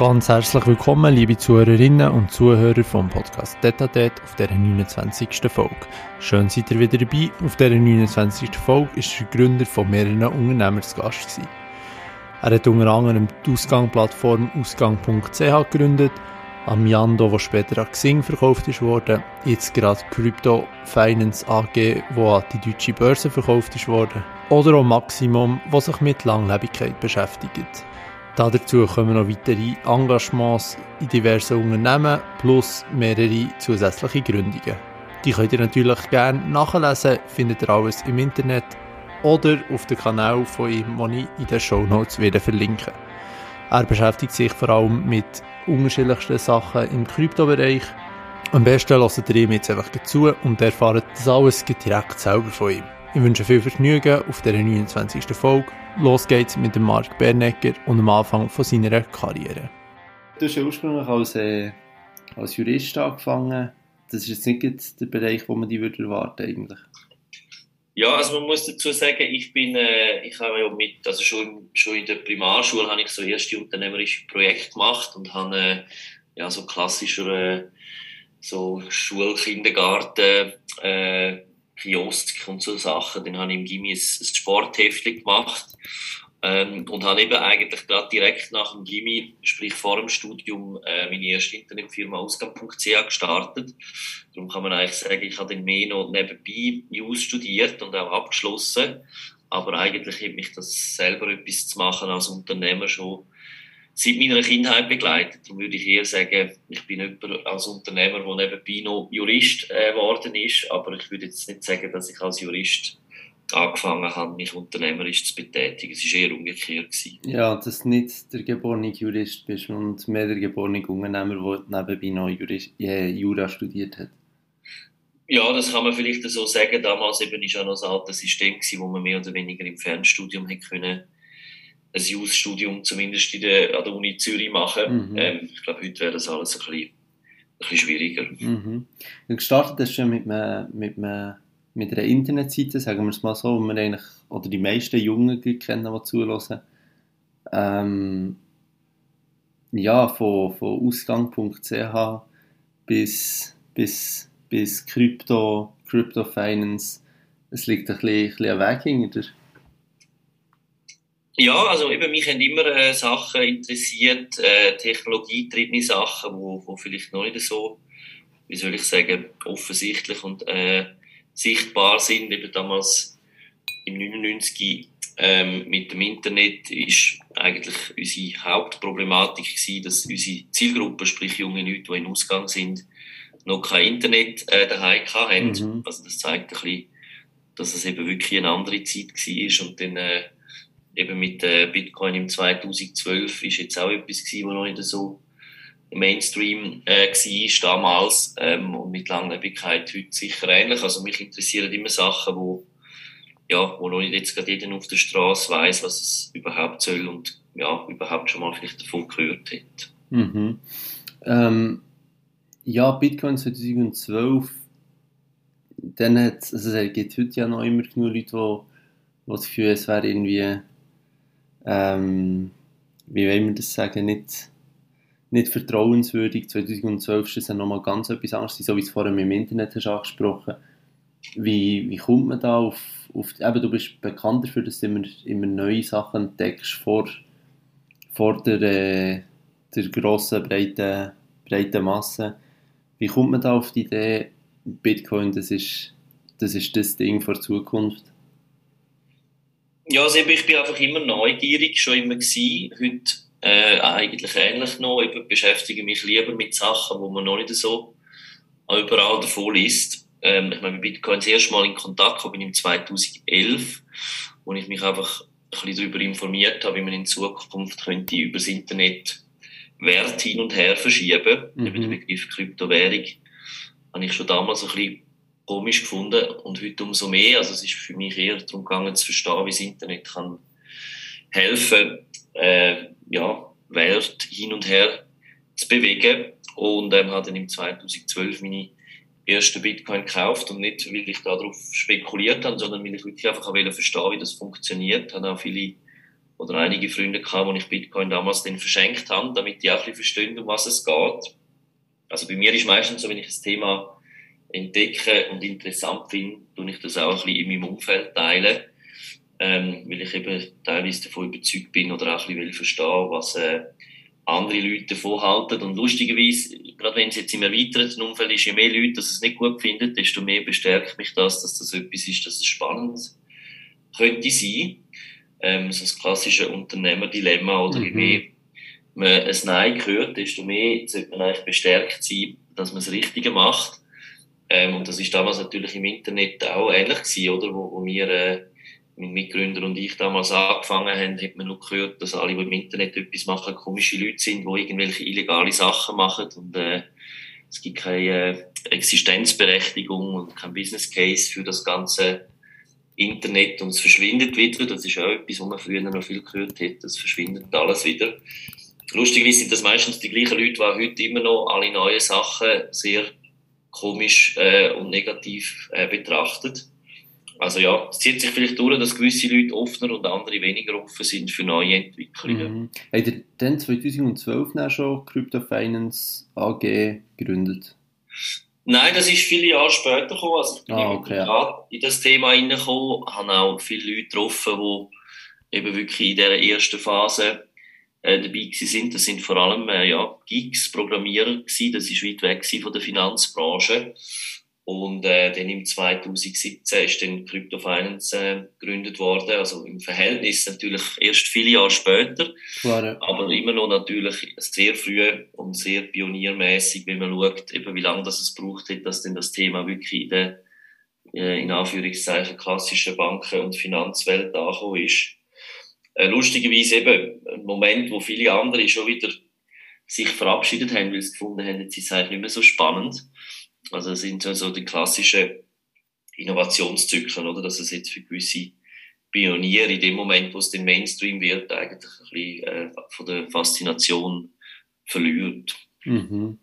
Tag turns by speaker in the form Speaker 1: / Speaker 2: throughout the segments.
Speaker 1: Ganz herzlich willkommen, liebe Zuhörerinnen und Zuhörer vom Podcast Detatet auf der 29. Folge. Schön seid ihr wieder dabei. Auf der 29. Folge ist der Gründer von mehreren Unternehmern zu Gast gewesen. Er hat unter anderem die Ausgangsplattform ausgang.ch gegründet, am Yando, der später an Xing verkauft ist worden, jetzt gerade Crypto Finance AG, wo an die deutsche Börse verkauft ist worden, oder auch Maximum, was sich mit Langlebigkeit beschäftigt. Dazu kommen noch weitere Engagements in diversen Unternehmen plus mehrere zusätzliche Gründungen. Die könnt ihr natürlich gerne nachlesen, findet ihr alles im Internet oder auf dem Kanal von ihm, den ich in den Show Notes wieder verlinken. Er beschäftigt sich vor allem mit unterschiedlichsten Sachen im Kryptobereich. Am besten lasst ihr ihm jetzt einfach zu und erfahrt das alles direkt selber von ihm. Ich wünsche viel Vergnügen auf der 29. Folge. Los geht's mit dem Mark Bernegger und am Anfang von seiner Karriere.
Speaker 2: Du hast ja ursprünglich als, äh, als Jurist angefangen. Das ist jetzt nicht der Bereich, wo man die würde erwarten eigentlich.
Speaker 3: Ja, also man muss dazu sagen, ich bin, äh, ich habe ja mit, also schon, schon in der Primarschule habe ich so erste unternehmerische Projekte gemacht und habe äh, ja so klassischer äh, so Schulkindergarten äh, Kiosk und so Sachen. Dann habe ich im Gimmi ein, Sporthäftchen gemacht ähm, und habe eben eigentlich gerade direkt nach dem Gimmi, sprich vor dem Studium, äh, meine erste Internetfirma Ausgang.ch gestartet. Darum kann man eigentlich sagen, ich habe dann mehr noch nebenbei News studiert und auch abgeschlossen. Aber eigentlich hat mich das selber etwas zu machen als Unternehmer schon seit meiner Kindheit begleitet. Darum würde ich eher sagen, ich bin jemand als Unternehmer, der nebenbei noch Jurist äh, geworden ist, aber ich würde jetzt nicht sagen, dass ich als Jurist angefangen habe, mich unternehmerisch zu betätigen. Es war eher umgekehrt. Gewesen.
Speaker 2: Ja, dass du nicht der geborene Jurist bist und mehr der geborene Unternehmer, der nebenbei noch Jurist, äh, Jura studiert hat.
Speaker 3: Ja, das kann man vielleicht so sagen. Damals eben ist ja noch das alte System gewesen, wo man mehr oder weniger im Fernstudium hätte können ein Jus-Studium zumindest in der, an der Uni Zürich machen. Mhm. Ähm, ich glaube, heute wäre das alles ein bisschen, ein bisschen schwieriger.
Speaker 2: Mhm. Du gestartet hast schon mit, einem, mit, einem, mit einer Internetseite, sagen wir es mal so, wo wir eigentlich, oder die meisten Jungen kennen, die zuhören. Ähm, ja, von, von Ausgang.ch bis, bis, bis Crypto, Crypto Finance. Es liegt ein bisschen, ein bisschen Weg hinter
Speaker 3: ja, also eben, mich haben immer äh, Sachen interessiert, äh, technologietriebene Sachen, wo, wo vielleicht noch nicht so, wie soll ich sagen, offensichtlich und äh, sichtbar sind. Eben damals im 99 ähm, mit dem Internet ist eigentlich unsere Hauptproblematik gewesen, dass unsere Zielgruppe, sprich junge Leute, die in Ausgang sind, noch kein Internet äh, daheim hatten. Mhm. Also das zeigt ein bisschen, dass es eben wirklich eine andere Zeit war und dann äh, eben mit äh, Bitcoin im 2012 ist jetzt auch etwas gewesen, was noch nicht so Mainstream äh, war damals ähm, und mit Langlebigkeit heute sicher ähnlich. Also mich interessieren immer Sachen, wo ja, wo noch nicht jetzt gerade jeder auf der Straße weiß, was es überhaupt soll und ja, überhaupt schon mal vielleicht davon gehört hat.
Speaker 2: Mhm. Ähm, ja, Bitcoin 2012, dann hat also es gibt heute ja noch immer genug Leute, die, das Gefühl es wäre irgendwie ähm, wie wollen wir das sagen, nicht, nicht vertrauenswürdig. 2012 ist es nochmal ganz etwas anderes, so wie es vorhin im Internet hast angesprochen wie, wie kommt man da auf, auf eben, du bist bekannt dafür, dass du immer, immer neue Sachen entdeckst vor, vor der, äh, der grossen, breiten, breiten Masse. Wie kommt man da auf die Idee, Bitcoin, das ist das, ist das Ding die Zukunft?
Speaker 3: Ja, also ich bin einfach immer neugierig, schon immer gewesen. Heute äh, eigentlich ähnlich noch. Ich beschäftige mich lieber mit Sachen, wo man noch nicht so überall davon liest. Ähm, ich meine, mit Bitcoin das erste Mal in Kontakt kam, bin im 2011, wo ich mich einfach ein bisschen darüber informiert habe, wie man in Zukunft könnte über das Internet Wert hin und her verschieben. Mhm. Über den Begriff Kryptowährung habe ich schon damals ein bisschen komisch gefunden und heute umso mehr. Also es ist für mich eher darum gegangen zu verstehen, wie das Internet kann helfen, äh, ja, Welt hin und her zu bewegen. Und ähm, habe dann im 2012 meine erste Bitcoin gekauft und nicht, weil ich darauf spekuliert habe, sondern weil ich wirklich einfach verstehen wie das funktioniert. Ich habe auch viele oder einige Freunde gehabt, wo ich Bitcoin damals dann verschenkt habe, damit die auch ein bisschen verstehen, um was es geht. Also bei mir ist meistens so, wenn ich ein Thema entdecke und interessant finde, tue ich das auch ein bisschen in meinem Umfeld teilen, ähm, weil ich eben teilweise davon überzeugt bin oder auch ein bisschen verstehen, was äh, andere Leute davon halten. Und lustigerweise, gerade wenn es jetzt im erweiterten Umfeld ist, je mehr Leute dass es nicht gut finden, desto mehr bestärkt mich das, dass das etwas ist, dass es spannend könnte sein. Ähm, so das klassische Unternehmerdilemma oder mhm. je mehr man ein Nein hört, desto mehr sollte man eigentlich bestärkt sein, dass man das Richtige macht. Ähm, und das ist damals natürlich im Internet auch ähnlich gewesen, oder? Wo, wo wir, äh, mein Mitgründer und ich damals angefangen haben, hat man nur gehört, dass alle, die im Internet etwas machen, komische Leute sind, die irgendwelche illegale Sachen machen und äh, es gibt keine äh, Existenzberechtigung und kein Business Case für das ganze Internet und es verschwindet wieder. Das ist auch etwas, was man früher noch viel gehört hat. Es verschwindet alles wieder. Lustigerweise sind das meistens die gleichen Leute, die heute immer noch alle neuen Sachen sehr komisch äh, und negativ äh, betrachtet. Also ja, es zieht sich vielleicht durch, dass gewisse Leute offener und andere weniger offen sind für neue Entwicklungen.
Speaker 2: Mhm. Habt ihr dann 2012 schon Crypto Finance AG gegründet?
Speaker 3: Nein, das ist viele Jahre später gekommen. Also ich bin ah, okay. gerade in das Thema hineingekommen, habe auch viele Leute getroffen, die eben wirklich in dieser ersten Phase äh, dabei sind. Das sind vor allem äh, ja, Geeks, Programmierer gewesen. Das ist weit weg von der Finanzbranche. Und äh, dann im 2017 ist dann Crypto Finance äh, gegründet worden. Also im Verhältnis natürlich erst viele Jahre später. Klar, Aber immer noch natürlich sehr früh und sehr pioniermäßig, wenn man schaut, eben wie lange das es braucht hat, dass denn das Thema wirklich in der äh, in Anführungszeichen klassischen Banken- und Finanzwelt angekommen ist. Äh, lustigerweise eben ein Moment, wo viele andere schon wieder sich verabschiedet haben, weil sie gefunden haben, jetzt ist es eigentlich nicht mehr so spannend. Also das sind so die klassischen Innovationszyklen, oder? Dass es jetzt für gewisse Pioniere in dem Moment, wo es den Mainstream wird, eigentlich ein bisschen äh, von der Faszination verliert.
Speaker 2: Mhm.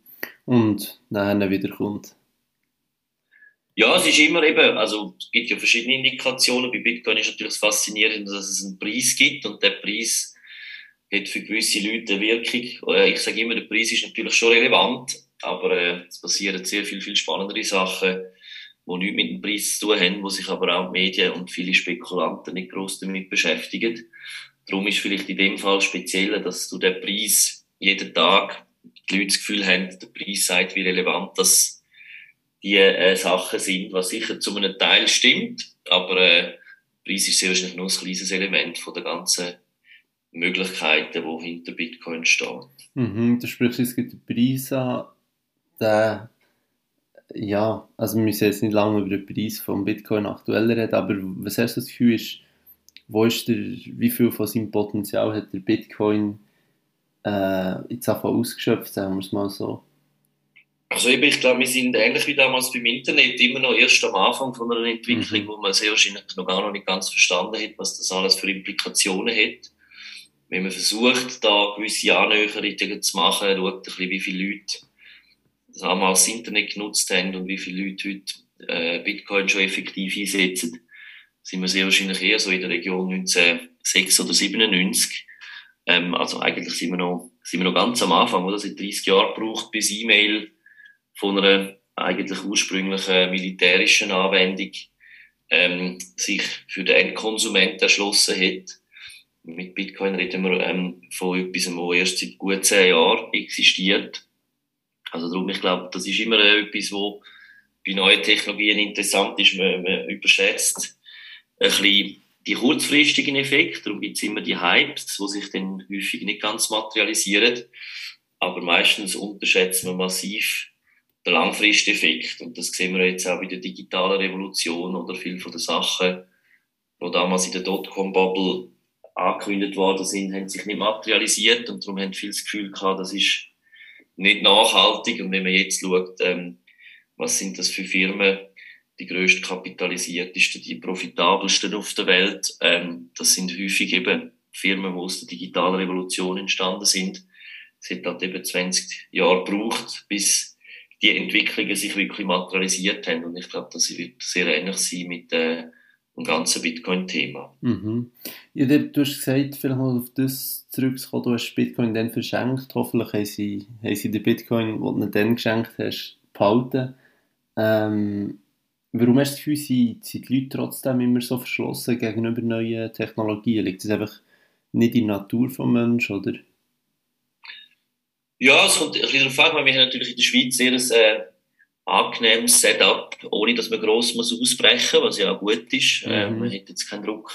Speaker 2: Und nachher wieder kommt.
Speaker 3: Ja, es ist immer eben, also es gibt ja verschiedene Indikationen. Bei Bitcoin ist natürlich faszinierend, dass es einen Preis gibt und der Preis hat für gewisse Leute eine Wirkung. Äh, ich sage immer, der Preis ist natürlich schon relevant, aber äh, es passieren sehr viel, viel spannendere Sachen, die nichts mit dem Preis zu tun haben, wo sich aber auch die Medien und viele Spekulanten nicht groß damit beschäftigen. Darum ist vielleicht in dem Fall speziell, dass du den Preis jeden Tag die Leute das Gefühl haben, der Preis sagt, wie relevant das die äh, Sachen sind, was sicher zu einem Teil stimmt, aber äh, Preis ist sehr wahrscheinlich nur ein kleines Element von der ganzen Möglichkeiten, die hinter Bitcoin stehen.
Speaker 2: Mhm, du sprichst jetzt den Preis an, der, ja, also wir müssen jetzt nicht lange über den Preis von Bitcoin aktuell reden, aber was hast du das Gefühl ist, wo ist der, wie viel von seinem Potenzial hat der Bitcoin äh, jetzt einfach ausgeschöpft, sagen wir es mal so?
Speaker 3: Also eben, ich glaube, wir sind ähnlich wie damals beim Internet immer noch erst am Anfang von einer Entwicklung, mhm. wo man sehr wahrscheinlich noch gar noch nicht ganz verstanden hat, was das alles für Implikationen hat. Wenn man versucht, da gewisse Annäherungen zu machen, schaut ein bisschen, wie viele Leute damals das Internet genutzt haben und wie viele Leute heute äh, Bitcoin schon effektiv einsetzen, sind wir sehr wahrscheinlich eher so in der Region 1906 oder 97. Ähm, also eigentlich sind wir noch, sind wir noch ganz am Anfang, oder? Seit 30 Jahren braucht bis E-Mail von einer eigentlich ursprünglichen militärischen Anwendung ähm, sich für den Endkonsument erschlossen hat. Mit Bitcoin reden wir ähm, von etwas, was erst seit gut zehn Jahren existiert. Also darum, ich glaube, das ist immer etwas, wo bei neuen Technologien interessant ist. Man, man überschätzt ein bisschen die kurzfristigen Effekte. Darum gibt es immer die Hypes, die sich dann häufig nicht ganz materialisieren. Aber meistens unterschätzt man massiv den Langfristeffekt. Und das sehen wir jetzt auch bei der digitalen Revolution oder viel von den Sachen, die damals in der Dotcom-Bubble angekündigt worden sind, haben sich nicht materialisiert und darum haben viele das Gefühl gehabt, das ist nicht nachhaltig. Und wenn man jetzt schaut, ähm, was sind das für Firmen, die grösst kapitalisiertesten, die profitabelsten auf der Welt, ähm, das sind häufig eben Firmen, die aus der digitalen Revolution entstanden sind. Es hat halt eben 20 Jahre gebraucht, bis die Entwicklungen sich wirklich materialisiert haben. Und ich glaube, das wird sehr ähnlich sein mit, äh, dem ganzen Bitcoin-Thema.
Speaker 2: Mhm. Ja, du hast gesagt, vielleicht mal auf das zurückzukommen, du hast Bitcoin dann verschenkt. Hoffentlich haben sie, haben sie den Bitcoin, den du dann geschenkt hast, behalten. Ähm, warum hast du das Gefühl, sind, sind die Leute trotzdem immer so verschlossen gegenüber neuen Technologien? Liegt das einfach nicht in der Natur des Menschen, oder?
Speaker 3: Ja, es kommt ein bisschen darauf an, wir haben natürlich in der Schweiz sehr ein äh, angenehmes Setup, ohne dass man gross muss ausbrechen muss, was ja auch gut ist. Mhm. Äh, man hat jetzt keinen Druck,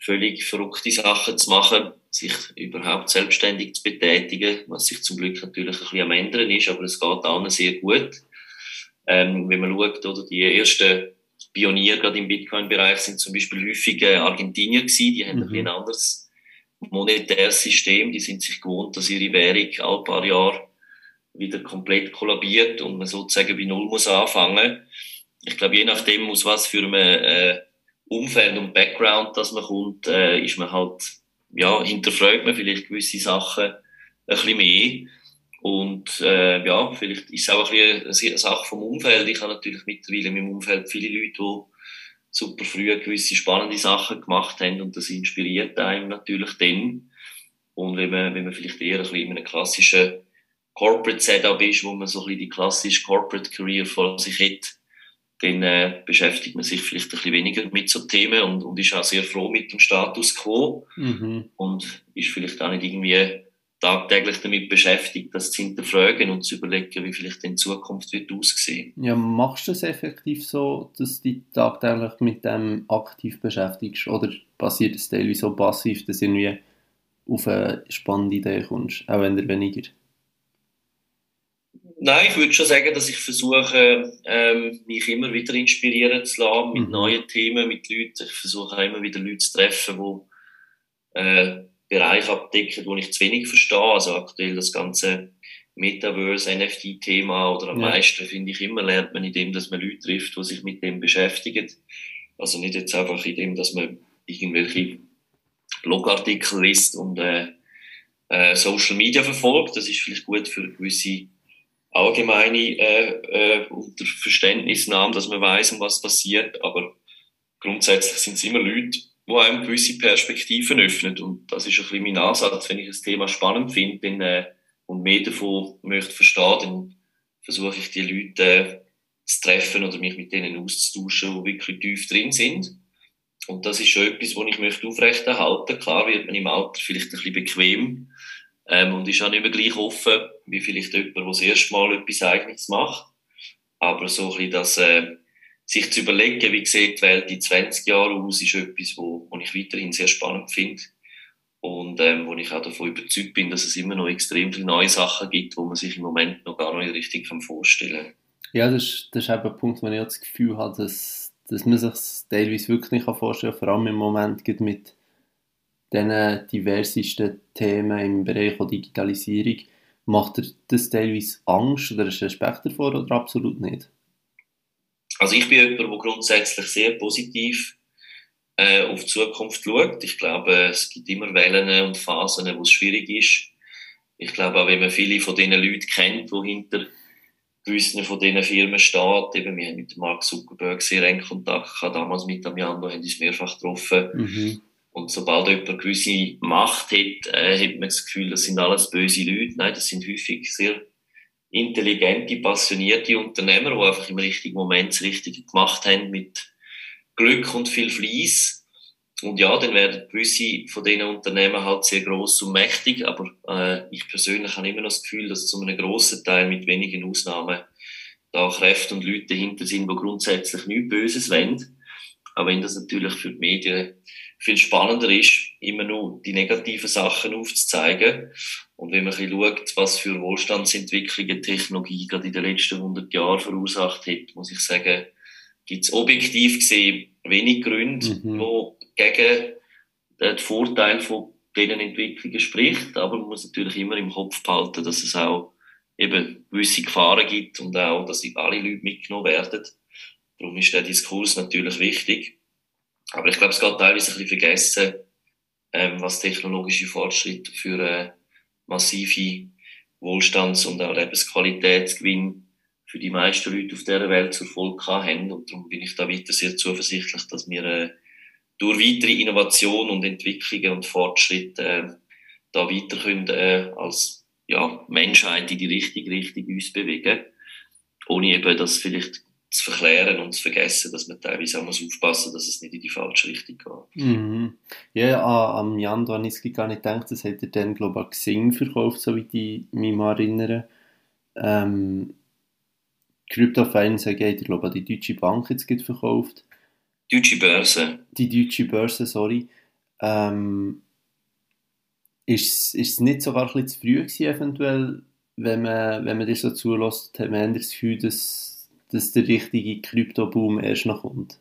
Speaker 3: völlig verrückte Sachen zu machen, sich überhaupt selbstständig zu betätigen, was sich zum Glück natürlich ein bisschen am ändern ist, aber es geht allen sehr gut. Ähm, wenn man schaut, oder die ersten Pioniere gerade im Bitcoin-Bereich sind zum Beispiel häufig äh, Argentinier gewesen, die haben mhm. ein bisschen anderes monetäres System, die sind sich gewohnt, dass ihre Währung alle paar Jahre wieder komplett kollabiert und man sozusagen bei Null muss anfangen. Ich glaube, je nachdem, aus was für einem äh, Umfeld und Background dass man kommt, äh, ist man halt, ja, hinterfragt man vielleicht gewisse Sachen ein bisschen mehr. Und äh, ja, vielleicht ist es auch ein bisschen eine Sache vom Umfeld. Ich habe natürlich mittlerweile in meinem Umfeld viele Leute, die super früh gewisse spannende Sachen gemacht haben und das inspiriert einem natürlich dann. Und wenn man, wenn man vielleicht eher ein bisschen in einem klassischen Corporate Setup ist, wo man so ein bisschen die klassische Corporate Career vor sich hat, dann äh, beschäftigt man sich vielleicht ein bisschen weniger mit so Themen und, und ist auch sehr froh mit dem Status quo mhm. und ist vielleicht auch nicht irgendwie tagtäglich damit beschäftigt, das zu hinterfragen und zu überlegen, wie vielleicht in Zukunft wird aussehen.
Speaker 2: Ja, machst du es effektiv so, dass du dich tagtäglich mit dem aktiv beschäftigst oder passiert es teilweise so passiv, dass du irgendwie auf eine spannende Idee kommst, auch wenn du weniger?
Speaker 3: Nein, ich würde schon sagen, dass ich versuche, ähm, mich immer wieder inspirieren zu lassen mit mhm. neuen Themen, mit Leuten. Ich versuche auch immer wieder Leute zu treffen, die äh, Bereiche abdecken, wo ich zu wenig verstehe. Also aktuell das ganze Metaverse, NFT-Thema oder am ja. meisten finde ich immer, lernt man in dem, dass man Leute trifft, die sich mit dem beschäftigen. Also nicht jetzt einfach in dem, dass man irgendwelche Blogartikel liest und äh, äh, Social Media verfolgt. Das ist vielleicht gut für gewisse allgemeine äh, äh, unter Verständnisnahme, dass man weiß, um was passiert, aber grundsätzlich sind es immer Leute, die einem gewisse Perspektiven öffnen und das ist ein bisschen mein Ansatz, wenn ich das Thema spannend finde dann, äh, und mehr davon möchte verstehen, dann versuche ich die Leute äh, zu treffen oder mich mit denen auszutauschen, die wirklich tief drin sind. Und das ist schon etwas, was ich möchte aufrechterhalten. Klar wird man im Alter vielleicht ein bisschen bequem, ähm, und ist auch nicht mehr gleich offen, wie vielleicht jemand, der das erste Mal etwas Eigenes macht. Aber so ein bisschen das, äh, sich zu überlegen, wie sieht die Welt in 20 Jahren aus, ist etwas, wo, ich weiterhin sehr spannend finde. Und ähm, wo ich auch davon überzeugt bin, dass es immer noch extrem viele neue Sachen gibt, wo man sich im Moment noch gar nicht richtig vorstellen kann.
Speaker 2: Ja, das ist, das ist eben ein Punkt, wo ich das Gefühl habe, dass, dass man sich teilweise wirklich nicht vorstellen kann, vor allem im Moment mit den diversesten Themen im Bereich der Digitalisierung. Macht dir das teilweise Angst oder Respekt davor oder absolut nicht?
Speaker 3: Also ich bin jemand, der grundsätzlich sehr positiv äh, auf die Zukunft schaut. Ich glaube, es gibt immer Wellen und Phasen, wo es schwierig ist. Ich glaube auch, wenn man viele von diesen Leuten kennt, die hinter gewissen von diesen Firmen steht, eben, wir haben mit Mark Zuckerberg sehr eng Kontakt gehabt, damals mit Amiando haben uns mehrfach getroffen. Mhm. Und sobald jemand gewisse Macht hat, äh, hat man das Gefühl, das sind alles böse Leute. Nein, das sind häufig sehr intelligente, passionierte Unternehmer, die einfach im richtigen Moment das Richtige gemacht haben mit Glück und viel Fleiß. Und ja, dann werden gewisse von diesen Unternehmen halt sehr groß und mächtig, aber äh, ich persönlich habe immer noch das Gefühl, dass zu einem grossen Teil mit wenigen Ausnahmen da Kräfte und Leute dahinter sind, die grundsätzlich nichts Böses wollen. Aber wenn das natürlich für die Medien viel spannender ist, immer nur die negativen Sachen aufzuzeigen. Und wenn man ein bisschen schaut, was für Wohlstandsentwicklungen Technologie gerade in den letzten 100 Jahren verursacht hat, muss ich sagen, gibt es objektiv gesehen wenig Gründe, mhm. wo gegen den Vorteil von diesen Entwicklungen spricht. Aber man muss natürlich immer im Kopf behalten, dass es auch eben gewisse Gefahren gibt und auch, dass alle Leute mitgenommen werden. Darum ist der Diskurs natürlich wichtig. Aber ich glaube, es geht teilweise ein bisschen vergessen, ähm, was technologische Fortschritte für äh, massive Wohlstands- und auch Lebensqualitätsgewinn für die meisten Leute auf dieser Welt zur Folge haben. Und darum bin ich da weiter sehr zuversichtlich, dass wir äh, durch weitere Innovation und Entwicklungen und Fortschritte äh, da weiter können, äh, als ja, Menschheit in die richtige Richtung uns bewegen. Ohne eben das vielleicht zu verklären und zu vergessen, dass man teilweise auch muss aufpassen muss, dass es nicht in die falsche Richtung geht.
Speaker 2: Mhm. Ja, am Jan Daniski gar nicht gedacht, das hat er dann, glaube ich, Xing verkauft, so wie ich mich mal erinnere. Ähm, Krypto-Finance hat er, glaube ich, die Deutsche Bank jetzt verkauft.
Speaker 3: Deutsche Börse.
Speaker 2: Die Deutsche Börse, sorry. Ähm, ist, ist es nicht sogar ein bisschen zu früh gewesen, eventuell, wenn man, wenn man das so zulässt, hat man das Gefühl, dass, dass der richtige Krypto-Boom erst noch kommt?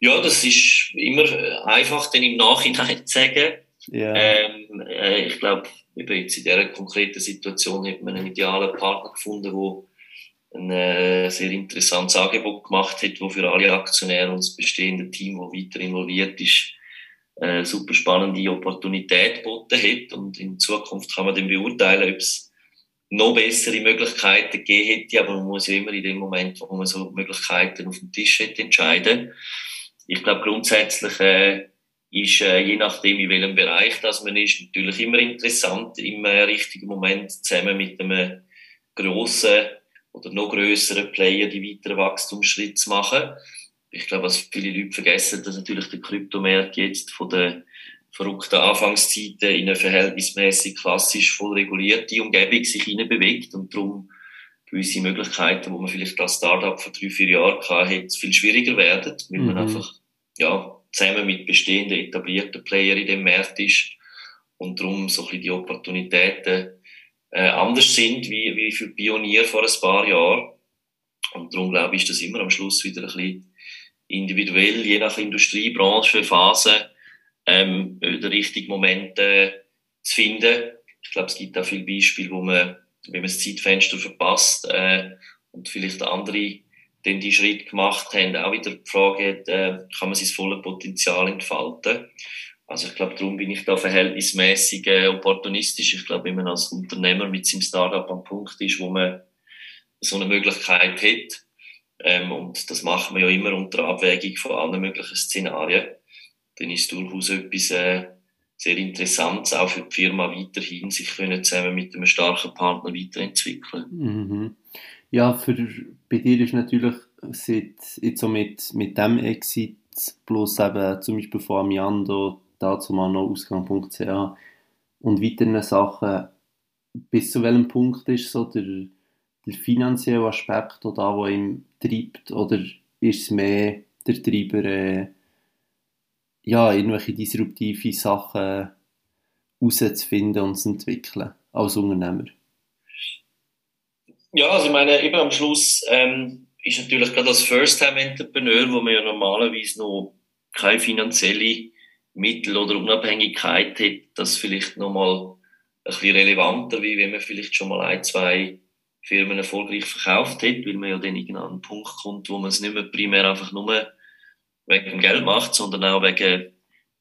Speaker 3: Ja, das ist immer einfach, dann im Nachhinein zu sagen. Ja. Ähm, äh, ich glaube, jetzt in dieser konkreten Situation hat man einen idealen Partner gefunden, der ein äh, sehr interessantes Angebot gemacht hat, wo für alle Aktionäre und das bestehende Team, das weiter involviert ist, äh, super spannende Opportunität geboten hat. Und in Zukunft kann man dann beurteilen, ob es noch bessere Möglichkeiten gegeben hätte, aber man muss ja immer in dem Moment, wo man so Möglichkeiten auf dem Tisch hat, entscheiden. Ich glaube, grundsätzlich äh, ist, äh, je nachdem, in welchem Bereich das man ist, natürlich immer interessant, im äh, richtigen Moment zusammen mit einem grossen oder noch größeren Player die weiteren Wachstumsschritte zu machen. Ich glaube, was viele Leute vergessen, dass natürlich der Kryptomarkt jetzt von der verrückten Anfangszeiten in eine verhältnismäßig klassisch voll regulierte Umgebung sich bewegt und darum gewisse Möglichkeiten, wo man vielleicht als Startup vor drei, vier Jahren hatte, viel schwieriger werden, weil mhm. man einfach ja, zusammen mit bestehenden etablierten Playern in dem Markt ist und darum so ein bisschen die Opportunitäten äh, anders sind wie, wie für Pionier vor ein paar Jahren. Und darum glaube ich, ist das immer am Schluss wieder ein bisschen individuell, je nach Industrie, Branche, Phase, ähm, den richtigen Moment äh, zu finden. Ich glaube, es gibt auch viele Beispiele, wo man, wenn man das Zeitfenster verpasst äh, und vielleicht andere den die Schritt gemacht haben, auch wieder die Frage äh, kann man sein volles Potenzial entfalten. Also ich glaube, darum bin ich da verhältnismäßig äh, opportunistisch. Ich glaube, wenn man als Unternehmer mit seinem Startup am Punkt ist, wo man so eine Möglichkeit hat, ähm, und das machen wir ja immer unter Abwägung von allen möglichen Szenarien, dann ist durchaus etwas äh, sehr Interessantes, auch für die Firma weiterhin, sich können zusammen mit einem starken Partner weiterentwickeln.
Speaker 2: Mhm. Ja, für, bei dir ist natürlich seit, jetzt so mit, mit dem Exit plus eben zum Beispiel von Amiando dazu mal noch Ausgang.ch und weiteren Sachen, bis zu welchem Punkt ist so der, der finanzielle Aspekt oder da, wo ihm treibt, oder ist es mehr der Treiber, äh, ja, irgendwelche disruptive Sachen herauszufinden und zu entwickeln als Unternehmer?
Speaker 3: Ja, also ich meine, eben am Schluss ähm, ist natürlich gerade als First-Time-Entrepreneur, wo man ja normalerweise noch keine finanzielle Mittel oder Unabhängigkeit hat, das vielleicht nochmal ein bisschen relevanter, wie wenn man vielleicht schon mal ein, zwei Firmen erfolgreich verkauft hat, weil man ja dann irgendwann an einen Punkt kommt, wo man es nicht mehr primär einfach nur wegen dem Geld macht, sondern auch wegen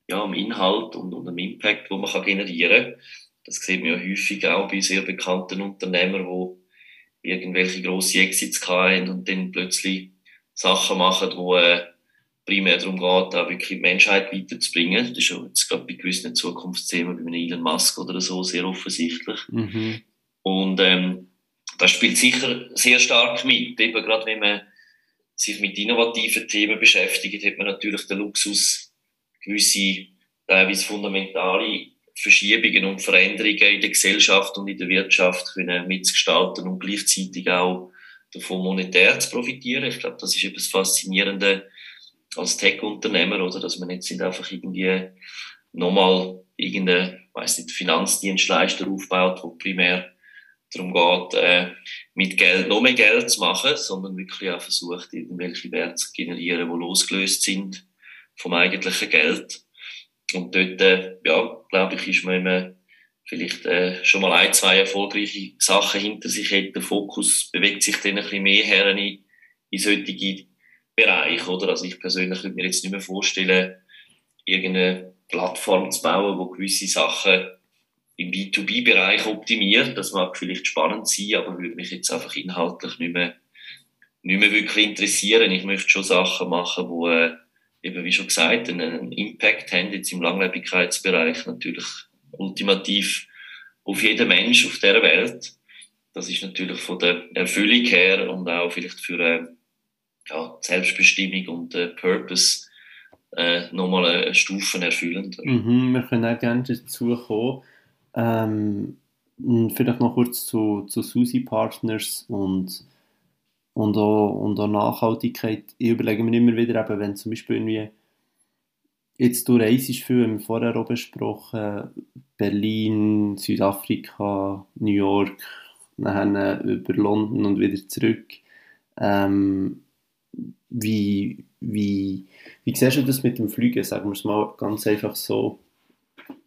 Speaker 3: ja, dem Inhalt und, und dem Impact, den man kann generieren kann. Das sieht man ja häufig auch bei sehr bekannten Unternehmern, die irgendwelche grosse Exits haben und dann plötzlich Sachen machen, die äh, primär darum geht, auch wirklich die Menschheit weiterzubringen. Das ist ja jetzt gerade bei gewissen Zukunftsthemen, wie einem Elon Musk oder so, sehr offensichtlich. Mhm. Und ähm, das spielt sicher sehr stark mit. Eben gerade wenn man sich mit innovativen Themen beschäftigt, hat man natürlich den Luxus, gewisse, teilweise fundamentale Verschiebungen und Veränderungen in der Gesellschaft und in der Wirtschaft mitzugestalten und gleichzeitig auch davon monetär zu profitieren. Ich glaube, das ist etwas Faszinierendes als Tech-Unternehmer, oder dass man jetzt nicht einfach irgendwie nochmal irgendeinen, weiß nicht, Finanzdienstleister aufbaut, wo primär darum geht, äh, mit Geld noch mehr Geld zu machen, sondern wirklich auch versucht, irgendwelche Werte zu generieren, die losgelöst sind vom eigentlichen Geld. Und dort, äh, ja, glaube ich, ist man immer vielleicht äh, schon mal ein, zwei erfolgreiche Sachen hinter sich hat. Der Fokus bewegt sich dann ein bisschen mehr her in, in solche Bereich, oder? Also ich persönlich würde mir jetzt nicht mehr vorstellen, irgendeine Plattform zu bauen, wo gewisse Sachen im B2B-Bereich optimiert. Das mag vielleicht spannend sein, aber würde mich jetzt einfach inhaltlich nicht mehr, nicht mehr wirklich interessieren. Ich möchte schon Sachen machen, wo äh, eben wie schon gesagt einen Impact haben, jetzt im Langlebigkeitsbereich natürlich ultimativ auf jeden Mensch auf der Welt. Das ist natürlich von der Erfüllung her und auch vielleicht für äh, ja, Selbstbestimmung und äh, Purpose äh, nochmal eine Stufe erfüllend.
Speaker 2: Mhm, wir können auch gerne dazu kommen. Ähm, vielleicht noch kurz zu, zu Susi Partners und, und, auch, und auch Nachhaltigkeit. Ich überlege mir immer wieder, eben, wenn zum Beispiel irgendwie jetzt du reist viel, haben wir vorher auch besprochen, Berlin, Südafrika, New York, dann über London und wieder zurück. Ähm, wie, wie, wie siehst du das mit dem Fliegen? Sagen wir es mal ganz einfach so.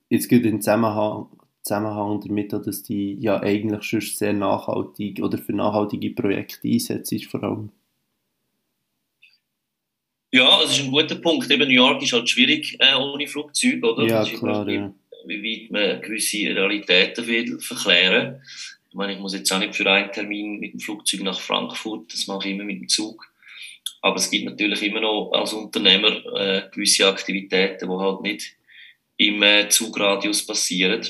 Speaker 2: Jetzt geht in Zusammenhang, Zusammenhang damit, dass die ja eigentlich schon sehr nachhaltig oder für nachhaltige Projekte einsetzt, vor allem.
Speaker 3: Ja, das ist ein guter Punkt. Eben New York ist halt schwierig äh, ohne Flugzeug, oder?
Speaker 2: Ja, klar, ja.
Speaker 3: Wie weit man gewisse Realitäten will verklären. Ich meine, ich muss jetzt auch nicht für einen Termin mit dem Flugzeug nach Frankfurt, das mache ich immer mit dem Zug. Aber es gibt natürlich immer noch als Unternehmer äh, gewisse Aktivitäten, die halt nicht im äh, Zugradius passieren.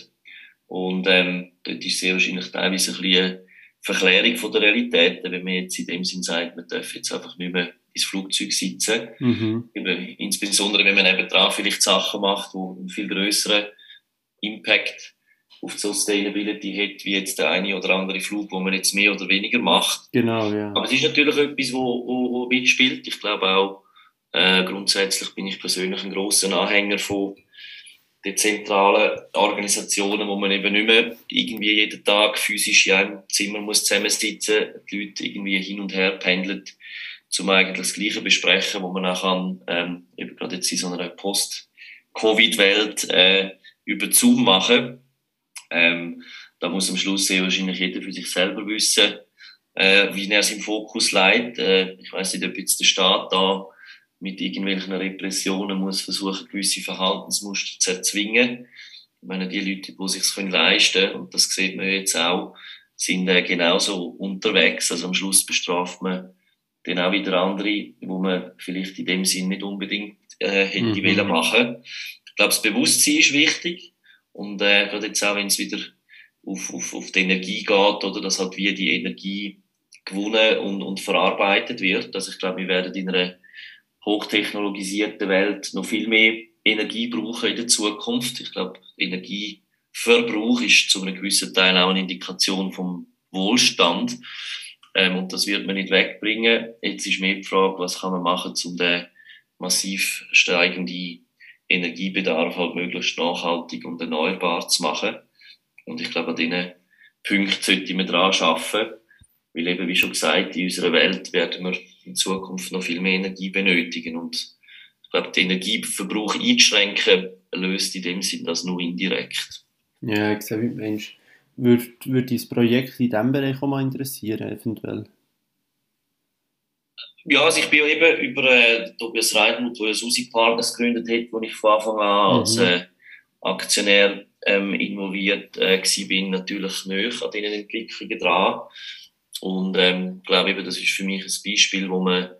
Speaker 3: Und ähm, dort ist sehr wahrscheinlich teilweise ein bisschen eine Verklärung von der Realität, wenn man jetzt in dem Sinn sagt, man darf jetzt einfach nicht mehr ins Flugzeug sitzen. Mhm. Insbesondere wenn man eben dran vielleicht Sachen macht, die einen viel größeren Impact auf die Sustainability hat, wie jetzt der eine oder andere Flug, wo man jetzt mehr oder weniger macht.
Speaker 2: Genau, ja.
Speaker 3: Aber es ist natürlich etwas, wo, wo, wo mitspielt. Ich glaube auch, äh, grundsätzlich bin ich persönlich ein großer Anhänger von dezentralen Organisationen, wo man eben nicht mehr irgendwie jeden Tag physisch in einem Zimmer muss zusammensitzen, die Leute irgendwie hin und her pendeln, zum eigentlich das Gleiche besprechen, wo man auch kann, ähm, eben gerade jetzt in so einer Post-Covid-Welt äh, über Zoom machen. Ähm, da muss am Schluss sehr wahrscheinlich jeder für sich selber wissen, äh, wie er es Fokus leitet. Äh, ich weiß nicht, ob jetzt der Staat da mit irgendwelchen Repressionen muss versuchen, gewisse Verhaltensmuster zu erzwingen. Ich meine, die Leute, die sich es leisten können, und das sieht man jetzt auch, sind äh, genauso unterwegs. Also am Schluss bestraft man dann auch wieder andere, wo man vielleicht in dem Sinn nicht unbedingt äh, hätte mhm. wollen machen. Ich glaube, das Bewusstsein ist wichtig. Und äh, gerade jetzt auch, wenn es wieder auf, auf, auf die Energie geht, oder dass halt wie die Energie gewonnen und, und verarbeitet wird. Also ich glaube, wir werden in einer hochtechnologisierten Welt noch viel mehr Energie brauchen in der Zukunft. Ich glaube, Energieverbrauch ist zu einem gewissen Teil auch eine Indikation vom Wohlstand. Ähm, und das wird man nicht wegbringen. Jetzt ist mehr die Frage, was kann man machen, um den massiv steigenden Energiebedarf halt möglichst nachhaltig und erneuerbar zu machen. Und ich glaube, an diesen Punkten sollte man dran arbeiten. Weil eben, wie schon gesagt, in unserer Welt werden wir in Zukunft noch viel mehr Energie benötigen. Und ich glaube, den Energieverbrauch einzuschränken, löst in dem Sinn das nur indirekt.
Speaker 2: Ja, ich sehe, Mensch. Würde, würde das Projekt in diesem Bereich auch mal interessieren, eventuell?
Speaker 3: Ja, also ich bin ja eben über äh, Tobias Reitmut, der ja Susi Partners gegründet hat, wo ich von Anfang an mhm. als äh, Aktionär ähm, involviert äh, bin, natürlich näher an diesen Entwicklungen dran. Und ähm, glaube eben, das ist für mich ein Beispiel, wo man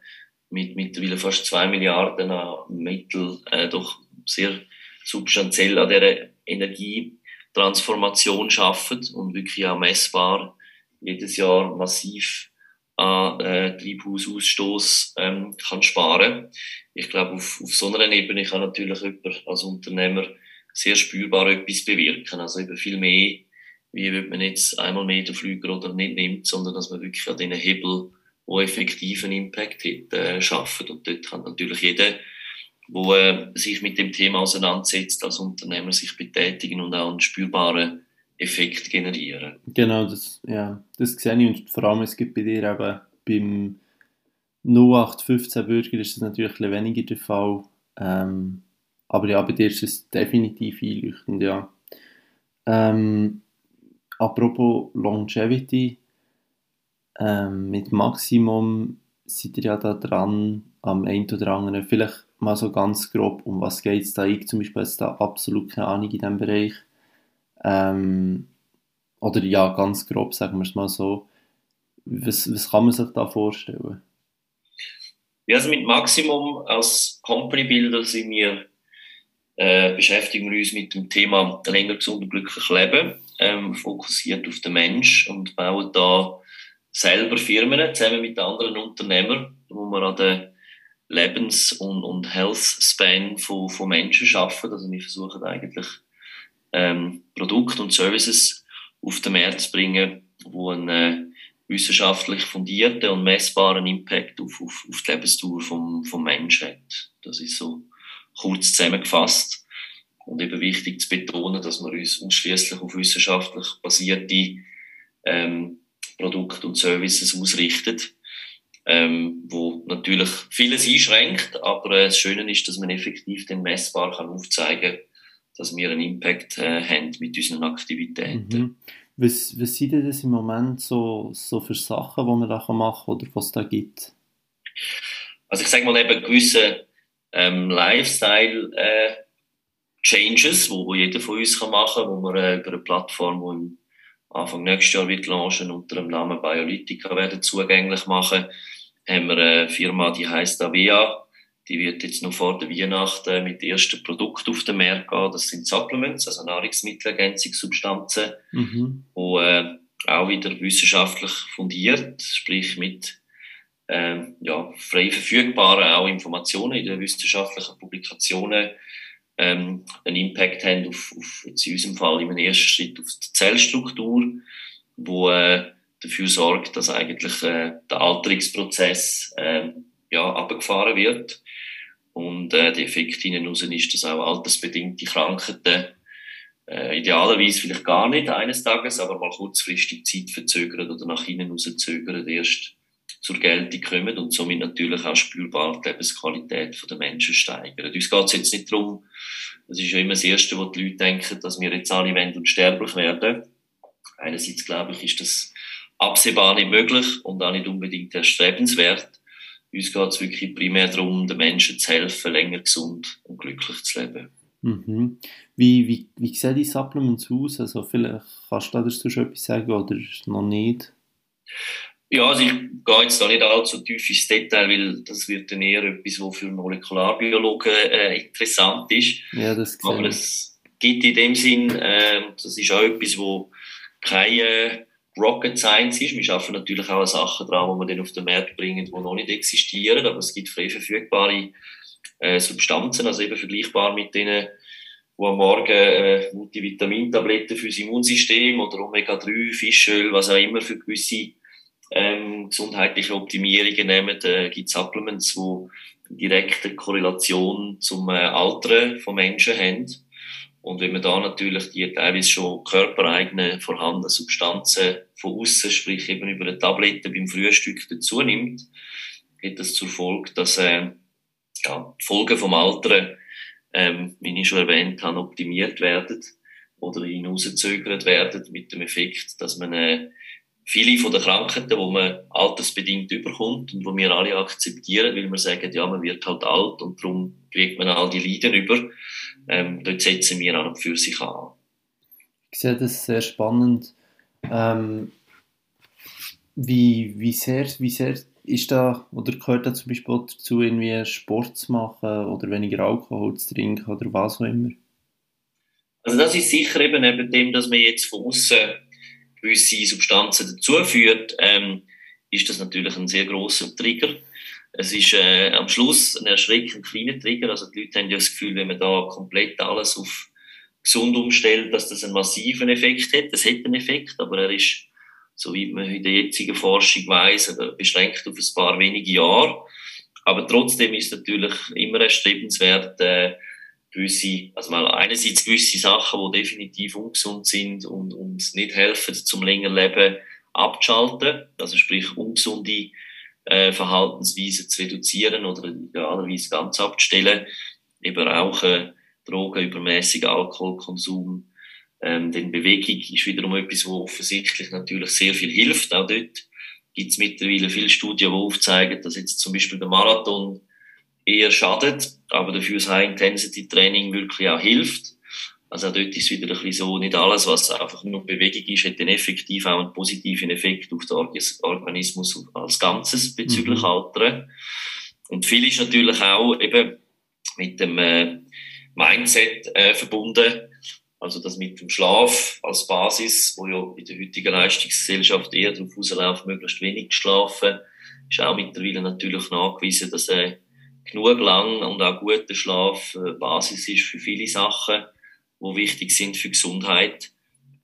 Speaker 3: mit mittlerweile fast zwei Milliarden an Mitteln äh, doch sehr substanziell an dieser Energietransformation schafft und wirklich auch messbar jedes Jahr massiv an äh, Treibhausausstoß ähm, kann sparen. Ich glaube, auf, auf so einer Ebene kann natürlich jemand als Unternehmer sehr spürbar etwas bewirken. Also eben viel mehr, wie wird man jetzt einmal mehr den Flüger oder nicht nimmt, sondern dass man wirklich an diesen Hebel, wo effektiven Impact hat, äh, schafft. Und dort kann natürlich jeder, wo äh, sich mit dem Thema auseinandersetzt, als Unternehmer sich betätigen und auch einen spürbaren Effekt generieren.
Speaker 2: Genau, das, ja, das sehe ich und vor allem es gibt bei dir eben beim 0815 Bürger ist das natürlich ein weniger der Fall. Ähm, aber ja, bei dir ist es definitiv einleuchtend, ja. Ähm, apropos Longevity, ähm, mit Maximum seid ihr ja da dran, am einen oder anderen, vielleicht mal so ganz grob, um was geht es da? Ich zum Beispiel jetzt da absolut keine Ahnung in diesem Bereich. Ähm, oder ja, ganz grob, sagen wir es mal so. Was, was kann man sich da vorstellen?
Speaker 3: Ja, also mit Maximum als Company Builder sind wir, äh, beschäftigen wir uns mit dem Thema länger gesund und glücklich leben, ähm, fokussiert auf den Mensch und bauen da selber Firmen zusammen mit anderen Unternehmern, wo wir an der Lebens- und, und Health Span von, von Menschen schaffen. Also wir versuchen eigentlich ähm, Produkte und Services auf den Markt zu bringen, wo einen äh, wissenschaftlich fundierten und messbaren Impact auf, auf, auf die Lebensdauer vom, vom Menschen hat. Das ist so kurz zusammengefasst und eben wichtig zu betonen, dass wir uns ausschließlich auf wissenschaftlich basierte ähm, Produkte und Services ausrichten, ähm, wo natürlich vieles einschränkt, aber äh, das Schöne ist, dass man effektiv den messbar kann aufzeigen, dass wir einen Impact äh, haben mit unseren Aktivitäten.
Speaker 2: Mhm. Was, was sind denn das im Moment so, so für Sachen, die man da machen kann oder was es da gibt?
Speaker 3: Also ich sage mal eben gewisse ähm, Lifestyle äh, Changes, wo, jeder von uns kann machen kann, wo wir äh, über eine Plattform, die Anfang nächstes Jahr wird launchen, unter dem Namen Biolytica werden zugänglich machen, haben wir eine Firma, die heißt Avea, die wird jetzt noch vor der Weihnachten mit ersten Produkten auf den Markt gehen. Das sind Supplements, also Nahrungsmittelergänzungssubstanzen, mhm. die äh, auch wieder wissenschaftlich fundiert, sprich mit äh, ja, frei verfügbaren auch Informationen in den wissenschaftlichen Publikationen ähm, einen Impact haben auf, auf jetzt in unserem Fall im ersten Schritt auf die Zellstruktur, wo äh, dafür sorgt, dass eigentlich äh, der Alterungsprozess äh, ja, abgefahren wird. Und äh, der Effekt hinten raus ist, dass auch altersbedingte Krankheiten äh, idealerweise vielleicht gar nicht eines Tages, aber mal kurzfristig Zeit verzögern oder nach hinten raus zögern, erst zur Geltung kommen und somit natürlich auch spürbar die Lebensqualität der Menschen steigern. Uns geht es jetzt nicht darum, das ist ja immer das Erste, wo die Leute denken, dass wir jetzt alle wenden und sterblich werden. Einerseits, glaube ich, ist das absehbar nicht möglich und auch nicht unbedingt erstrebenswert. Uns geht es wirklich primär darum, den Menschen zu helfen, länger gesund und glücklich zu leben.
Speaker 2: Mhm. Wie, wie, wie sehen die Supplements aus? Also vielleicht kannst du dazu schon etwas sagen oder noch nicht?
Speaker 3: Ja, also ich gehe jetzt da nicht allzu tief ins Detail, weil das wird dann eher etwas, was für Molekularbiologen äh, interessant ist.
Speaker 2: Ja, das
Speaker 3: Aber es gibt in dem Sinn, äh, das ist auch etwas, wo keine Rocket Science ist. Wir schaffen natürlich auch Sachen dran, die wir dann auf den Markt bringen, die noch nicht existieren, aber es gibt frei verfügbare äh, Substanzen, also eben vergleichbar mit denen, wo am Morgen äh, Multivitamintabletten fürs Immunsystem oder Omega-3, Fischöl, was auch immer für gewisse ähm, gesundheitliche Optimierungen nehmen. Äh, gibt Supplements, die direkte Korrelation zum äh, Alter von Menschen haben. Und wenn man da natürlich die teilweise schon körpereigenen vorhandenen Substanzen von außen, sprich eben über eine Tablette beim Frühstück dazu nimmt, geht das zur Folge, dass äh, ja, die Folgen vom Alter, ähm, wie ich schon erwähnt habe, optimiert werden oder hinausgezögert werden mit dem Effekt, dass man äh, viele von den Krankheiten, die man altersbedingt überkommt und wo wir alle akzeptieren, weil wir sagen, ja, man wird halt alt und darum kriegt man all die Leiden über, ähm, dort setzen wir an und für sich an.
Speaker 2: Ich sehe das sehr spannend. Ähm, wie, wie, sehr, wie sehr ist da, oder gehört da zum Beispiel dazu, irgendwie Sport zu machen oder weniger Alkohol zu trinken oder was auch immer?
Speaker 3: Also das ist sicher eben neben dem, dass man jetzt von außen gewisse Substanzen dazuführt, ähm, ist das natürlich ein sehr großer Trigger. Es ist äh, am Schluss ein erschreckend kleiner Trigger. Also die Leute haben ja das Gefühl, wenn man da komplett alles auf gesund umstellt, dass das einen massiven Effekt hat. Das hat einen Effekt, aber er ist, soweit man in der jetzigen Forschung weiß, beschränkt auf ein paar wenige Jahre. Aber trotzdem ist natürlich immer erstrebenswert, äh, gewisse, also mal einerseits gewisse Sachen, die definitiv ungesund sind und uns nicht helfen, zum länger Leben abzuschalten. Also sprich, ungesunde äh, Verhaltensweisen zu reduzieren oder idealerweise ganz abzustellen. Eben Rauchen, Drogen, übermäßiger Alkoholkonsum. Ähm, denn Bewegung ist wiederum etwas, wo offensichtlich natürlich sehr viel hilft. Auch dort gibt es mittlerweile viele Studien, die aufzeigen, dass jetzt zum Beispiel der Marathon eher schadet, aber dafür das High-Intensity-Training wirklich auch hilft. Also auch dort ist es wieder ein bisschen so, nicht alles, was einfach nur Bewegung ist, hat dann effektiv auch einen positiven Effekt auf den Organismus als Ganzes bezüglich mhm. Altern. Und viel ist natürlich auch eben mit dem äh, Mindset äh, verbunden. Also das mit dem Schlaf als Basis, wo ja in der heutigen Leistungsgesellschaft eher darauf ausläuft, möglichst wenig zu schlafen, ist auch mittlerweile natürlich nachgewiesen, dass äh, genug lang und auch guter Schlaf äh, Basis ist für viele Sachen die wichtig sind für Gesundheit.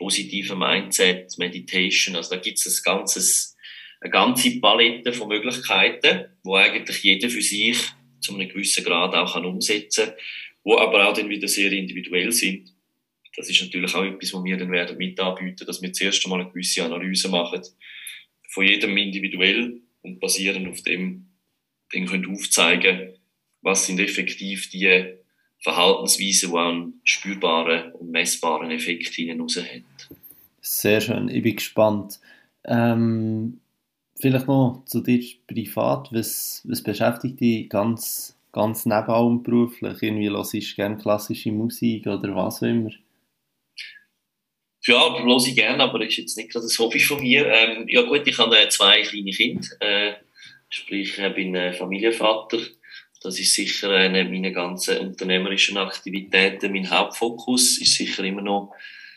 Speaker 3: Positive Mindset, Meditation, also da gibt es ein ganzes, eine ganze Palette von Möglichkeiten, wo eigentlich jeder für sich zu einem gewissen Grad auch kann umsetzen wo aber auch dann wieder sehr individuell sind. Das ist natürlich auch etwas, was wir dann werden mit anbieten, dass wir zuerst einmal eine gewisse Analyse machen, von jedem individuell und basierend auf dem dann können aufzeigen, was sind effektiv die Verhaltensweise, die einen spürbaren und messbaren Effekt hinaus hat.
Speaker 2: Sehr schön, ich bin gespannt. Ähm, vielleicht noch zu dir privat, was, was beschäftigt dich ganz, ganz neben allem beruflich? Irgendwie hörst du gerne klassische Musik oder was auch immer?
Speaker 3: Ja, höre ich gerne, aber das ist jetzt nicht gerade ein Hobby von mir. Ähm, ja gut, ich habe äh, zwei kleine Kinder, äh, sprich ich bin äh, Familienvater das ist sicher eine meiner ganzen unternehmerischen Aktivitäten. Mein Hauptfokus ist sicher immer noch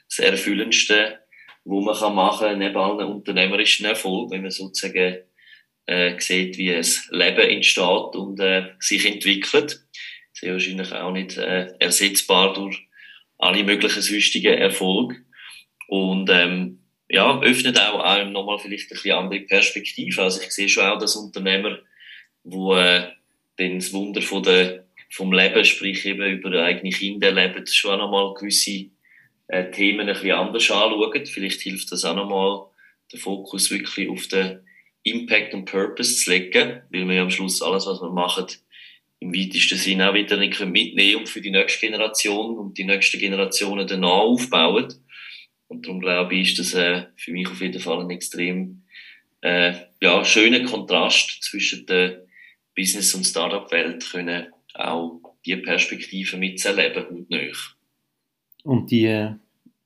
Speaker 3: das Erfüllendste, wo man kann machen neben allen unternehmerischen Erfolg, wenn man sozusagen äh, sieht, wie ein Leben entsteht und äh, sich entwickelt. Ist wahrscheinlich auch nicht äh, ersetzbar durch alle möglichen sonstigen Erfolge. Und ähm, ja, öffnet auch einem nochmal vielleicht ein bisschen andere Perspektive. Also ich sehe schon auch, dass Unternehmer, wo äh, dann das Wunder von der, vom Leben, sprich eben über eigene Kinder leben, schon auch nochmal gewisse äh, Themen ein bisschen anders anschauen. Vielleicht hilft das auch nochmal, den Fokus wirklich auf den Impact und Purpose zu legen, weil wir ja am Schluss alles, was wir machen, im weitesten Sinne auch wieder mitnehmen und für die nächste Generation und die nächsten Generationen danach aufbauen. Und darum glaube ich, ist das äh, für mich auf jeden Fall ein extrem äh, ja, schöner Kontrast zwischen der Business- und Startup-Welt können auch die Perspektive mitzuerleben und nicht.
Speaker 2: Und die,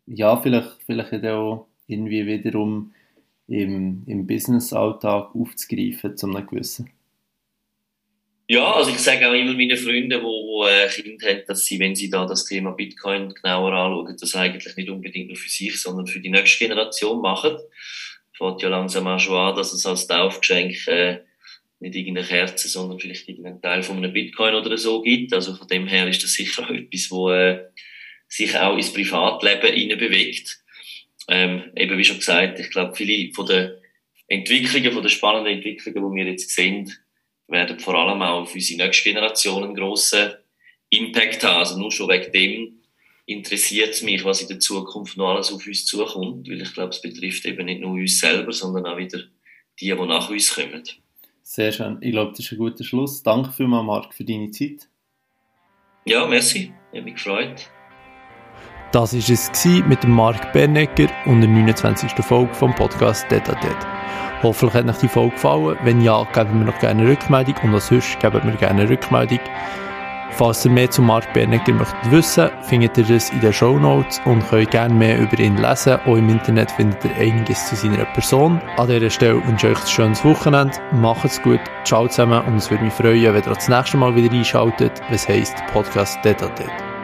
Speaker 2: ja, vielleicht, vielleicht auch irgendwie wiederum im, im Business-Alltag aufzugreifen, zu einem gewissen.
Speaker 3: Ja, also ich sage auch immer meinen Freunden, die, die äh, Kinder haben, dass sie, wenn sie da das Thema Bitcoin genauer anschauen, das eigentlich nicht unbedingt nur für sich, sondern für die nächste Generation machen. Fängt ja langsam auch schon an, dass es als Taufgeschenk äh, nicht irgendeine Kerze, sondern vielleicht irgendeinen Teil von einem Bitcoin oder so gibt. Also von dem her ist das sicher auch etwas, wo äh, sich auch ins Privatleben hinein bewegt. Ähm, eben wie schon gesagt, ich glaube, viele von den Entwicklungen, von den spannenden Entwicklungen, die wir jetzt sehen, werden vor allem auch auf unsere nächste Generation einen grossen Impact haben. Also nur schon wegen dem interessiert es mich, was in der Zukunft noch alles auf uns zukommt, weil ich glaube, es betrifft eben nicht nur uns selber, sondern auch wieder die, die nach uns kommen.
Speaker 2: Sehr schön. Ich glaube, das ist ein guter Schluss. Danke vielmals, Marc, für deine Zeit.
Speaker 3: Ja, merci. Ich habe mich gefreut.
Speaker 1: Das war es mit dem Marc Bernegger und der 29. Folge vom Podcast Data Dead. Hoffentlich hat euch die Folge gefallen. Wenn ja, geben wir noch gerne eine Rückmeldung und als sonst geben wir gerne eine Rückmeldung. Falls ihr mehr zu Mark Bernegger möchtet wissen, findet ihr das in den Show Notes und könnt gerne mehr über ihn lesen. Auch im Internet findet ihr einiges zu seiner Person. An dieser Stelle wünsche ich euch ein schönes Wochenende. Macht's gut, ciao zusammen und es würde mich freuen, wenn ihr das nächste Mal wieder einschaltet, was heisst Podcast Data Dead.